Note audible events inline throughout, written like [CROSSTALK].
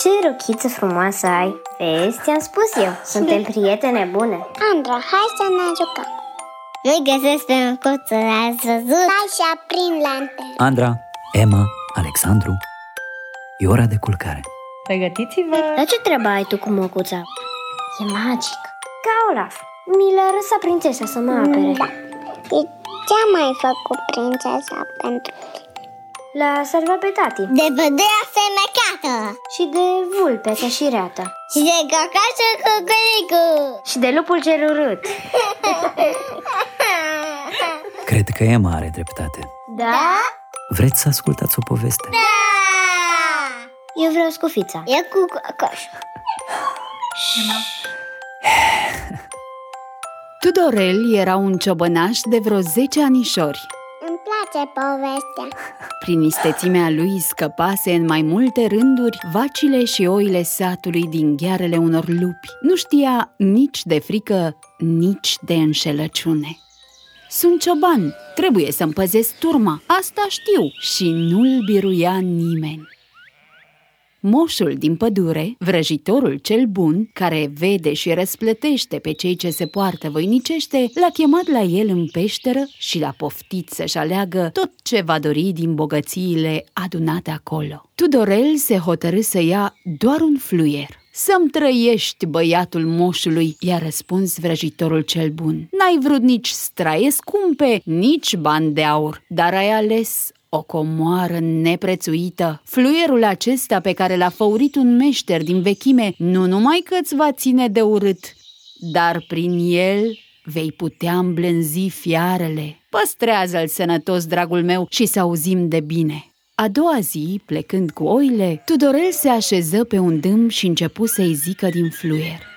Ce rochiță frumoasă ai! Vezi, ți-am spus eu, suntem prietene bune Andra, hai să ne jucăm Nu-i găsesc pe măcuță, ați văzut? Hai și aprind lanterne Andra, Emma, Alexandru E ora de culcare Pregătiți-vă! Dar ce treabă ai tu cu măcuța? E magic Ca Olaf Mi l-a lăsat prințesa să mă apere Da Și ce a mai făcut prințesa pentru tine? L-a salvat pe tati De pădurea fermecată Și de vulpe ca și reata Și de cacașul cucuricu Și de lupul cel urât [LAUGHS] Cred că Emma are dreptate Da? Vreți să ascultați o poveste? Da! Eu vreau scufița E cu cacașul [LAUGHS] Tudorel era un ciobănaș de vreo 10 anișori. Îmi place povestea Prin istețimea lui scăpase în mai multe rânduri vacile și oile satului din ghearele unor lupi. Nu știa nici de frică, nici de înșelăciune. Sunt cioban, trebuie să-mi păzesc turma, asta știu și nu-l biruia nimeni. Moșul din pădure, vrăjitorul cel bun, care vede și răsplătește pe cei ce se poartă voinicește, l-a chemat la el în peșteră și l-a poftit să-și aleagă tot ce va dori din bogățiile adunate acolo. Tudorel se hotărâ să ia doar un fluier. Să-mi trăiești, băiatul moșului, i-a răspuns vrăjitorul cel bun. N-ai vrut nici straie scumpe, nici bani de aur, dar ai ales o comoară neprețuită. Fluierul acesta pe care l-a făurit un meșter din vechime nu numai că îți va ține de urât, dar prin el vei putea îmblânzi fiarele. Păstrează-l sănătos, dragul meu, și să auzim de bine. A doua zi, plecând cu oile, Tudorel se așeză pe un dâm și începu să-i zică din fluier.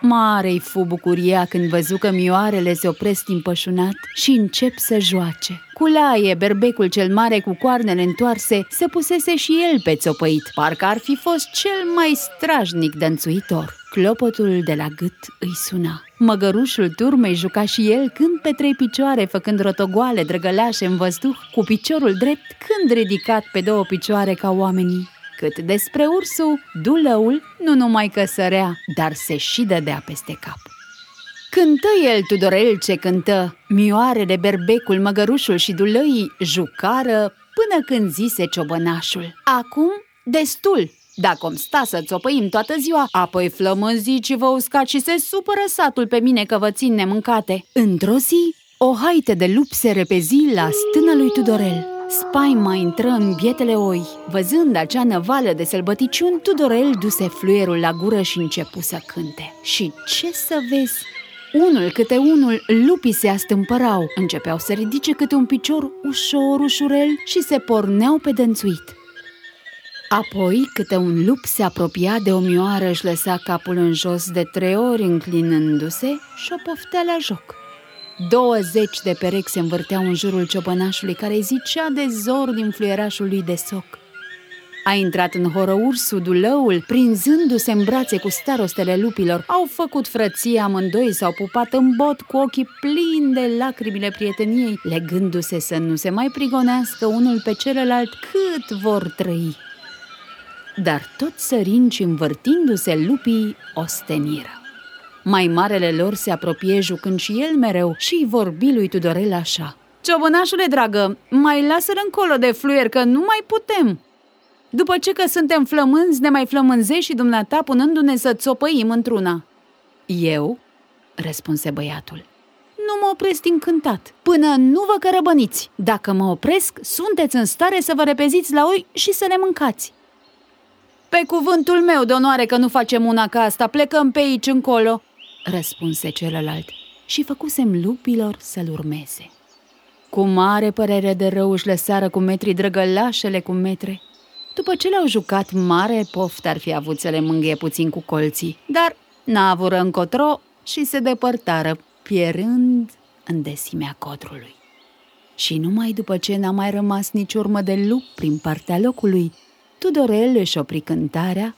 Mare-i fu bucuria când văzu că mioarele se opresc împășunat și încep să joace. Culaie, berbecul cel mare cu coarnele întoarse, se pusese și el pe țopăit, parcă ar fi fost cel mai strajnic dănțuitor. Clopotul de la gât îi suna. Măgărușul turmei juca și el când pe trei picioare, făcând rotogoale drăgălașe în văzduh, cu piciorul drept, când ridicat pe două picioare ca oamenii. Cât despre ursul, dulăul nu numai că sărea, dar se și dădea peste cap. Cântă el Tudorel ce cântă, mioarele, berbecul, măgărușul și dulăii jucară până când zise ciobănașul. Acum, destul, dacă om sta să țopăim toată ziua, apoi flămânzici vă uscați și se supără satul pe mine că vă țin nemâncate. Într-o zi, o haite de lup se repezi la stâna lui Tudorel. Spaima intră în bietele oi. Văzând acea năvală de sălbăticiuni, Tudorel duse fluierul la gură și începu să cânte. Și ce să vezi? Unul câte unul, lupii se astâmpărau, începeau să ridice câte un picior ușor, ușurel și se porneau pe dănțuit. Apoi, câte un lup se apropia de o mioară, își lăsa capul în jos de trei ori înclinându-se și o poftea la joc. Douăzeci de perechi se învârteau în jurul ciobănașului, care zicea de zor din fluierașul lui de soc. A intrat în horă ursul, dulăul, prinzându-se în brațe cu starostele lupilor. Au făcut frăție amândoi, s-au pupat în bot cu ochii plini de lacrimile prieteniei, legându-se să nu se mai prigonească unul pe celălalt cât vor trăi. Dar tot sărind și învârtindu-se lupii osteniră. Mai marele lor se apropie jucând și el mereu și îi vorbi lui Tudorel așa. Ciobănașule dragă, mai lasă-l încolo de fluier că nu mai putem. După ce că suntem flămânzi, ne mai flămânzești și dumneata punându-ne să țopăim într-una. Eu? răspunse băiatul. Nu mă opresc încântat, până nu vă cărăbăniți. Dacă mă opresc, sunteți în stare să vă repeziți la oi și să le mâncați. Pe cuvântul meu de onoare că nu facem una ca asta, plecăm pe aici încolo, răspunse celălalt și făcusem lupilor să-l urmeze. Cu mare părere de rău își lăsară cu metri drăgălașele cu metre. După ce le-au jucat mare, poft ar fi avut să le mângâie puțin cu colții, dar n-a avut încotro și se depărtară, pierând în desimea codrului. Și numai după ce n-a mai rămas nici urmă de lup prin partea locului, Tudorel își opri cântarea,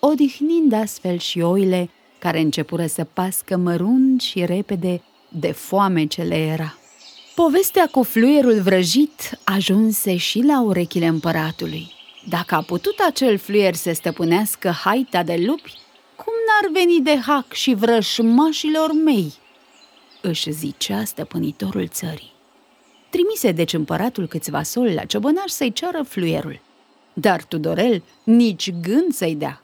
odihnind astfel și oile care începură să pască mărunt și repede de foame ce le era. Povestea cu fluierul vrăjit ajunse și la urechile împăratului. Dacă a putut acel fluier să stăpânească haita de lupi, cum n-ar veni de hac și vrășmașilor mei? Își zicea stăpânitorul țării. Trimise deci împăratul câțiva soli la ciobănaș să-i ceară fluierul. Dar Tudorel nici gând să-i dea.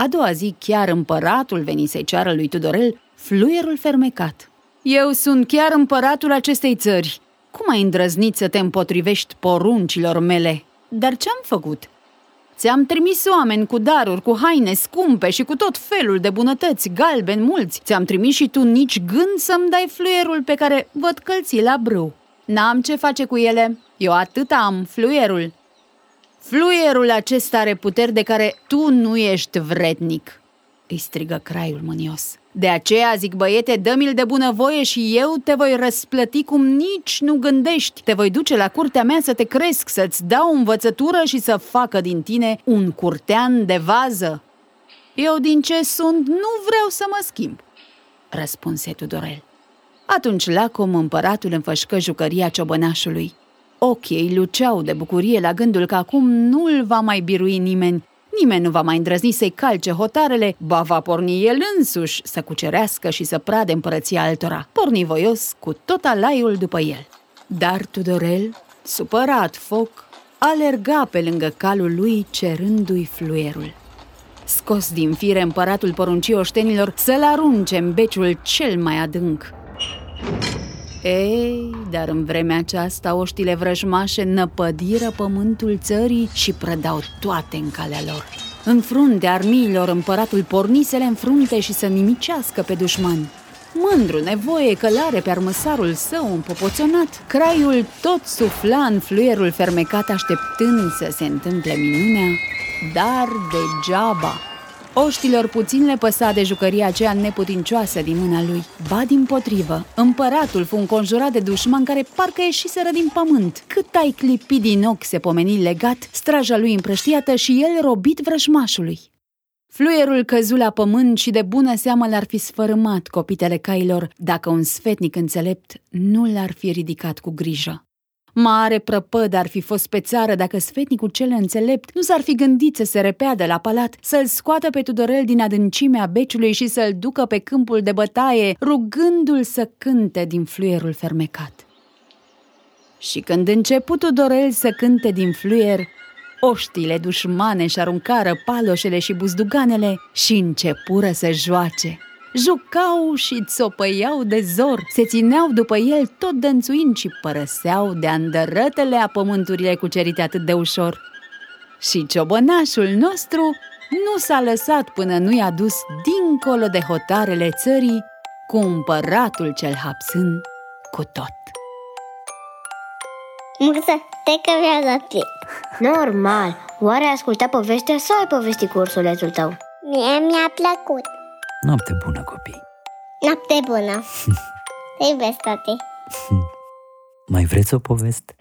A doua zi chiar împăratul veni să-i ceară lui Tudorel fluierul fermecat. Eu sunt chiar împăratul acestei țări. Cum ai îndrăznit să te împotrivești poruncilor mele? Dar ce-am făcut? Ți-am trimis oameni cu daruri, cu haine scumpe și cu tot felul de bunătăți, galbeni mulți. Ți-am trimis și tu nici gând să-mi dai fluierul pe care văd călții la brâu. N-am ce face cu ele. Eu atât am, fluierul. Fluierul acesta are puteri de care tu nu ești vrednic, îi strigă craiul mânios. De aceea zic, băiete, dă-mi-l de bunăvoie și eu te voi răsplăti cum nici nu gândești. Te voi duce la curtea mea să te cresc, să-ți dau învățătură și să facă din tine un curtean de vază. Eu din ce sunt nu vreau să mă schimb, răspunse Tudorel. Atunci lacom împăratul înfășcă jucăria ciobănașului. Ochii ei luceau de bucurie la gândul că acum nu-l va mai birui nimeni, nimeni nu va mai îndrăzni să-i calce hotarele, ba va porni el însuși să cucerească și să prade împărăția altora, porni voios cu tot alaiul după el. Dar Tudorel, supărat foc, alerga pe lângă calul lui cerându-i fluierul. Scos din fire împăratul porunci oștenilor să-l arunce în beciul cel mai adânc. Ei, dar în vremea aceasta oștile vrăjmașe năpădiră pământul țării și prădau toate în calea lor. În frunte armiilor împăratul porni să le înfrunte și să nimicească pe dușmani. Mândru, nevoie, călare pe armăsarul său împopoționat, craiul tot sufla în fluierul fermecat așteptând să se întâmple minunea, dar degeaba. Oștilor puțin le păsa de jucăria aceea neputincioasă din mâna lui. Ba din potrivă, împăratul fu înconjurat de dușman care parcă ieșiseră din pământ. Cât ai clipi din ochi se pomeni legat, straja lui împrăștiată și el robit vrăjmașului. Fluierul căzu la pământ și de bună seamă l-ar fi sfărâmat copitele cailor dacă un sfetnic înțelept nu l-ar fi ridicat cu grijă. Mare prăpăd ar fi fost pe țară dacă sfetnicul cel înțelept nu s-ar fi gândit să se repeadă la palat, să-l scoată pe Tudorel din adâncimea beciului și să-l ducă pe câmpul de bătaie, rugându-l să cânte din fluierul fermecat. Și când început Tudorel să cânte din fluier, oștile dușmane și aruncară paloșele și buzduganele și începură să joace – jucau și țopăiau de zor, se țineau după el tot dănțuind și părăseau de andărătele a pământurile cucerite atât de ușor. Și ciobănașul nostru nu s-a lăsat până nu i-a dus dincolo de hotarele țării cu împăratul cel hapsân cu tot. Mursă, te că mi-a dat timp. Normal. Oare ai ascultat povestea sau ai povestit cu ursulețul tău? Mie mi-a plăcut. Noapte bună, copii! Noapte bună. [LAUGHS] Te iubesc, tati. Mai vreți o poveste?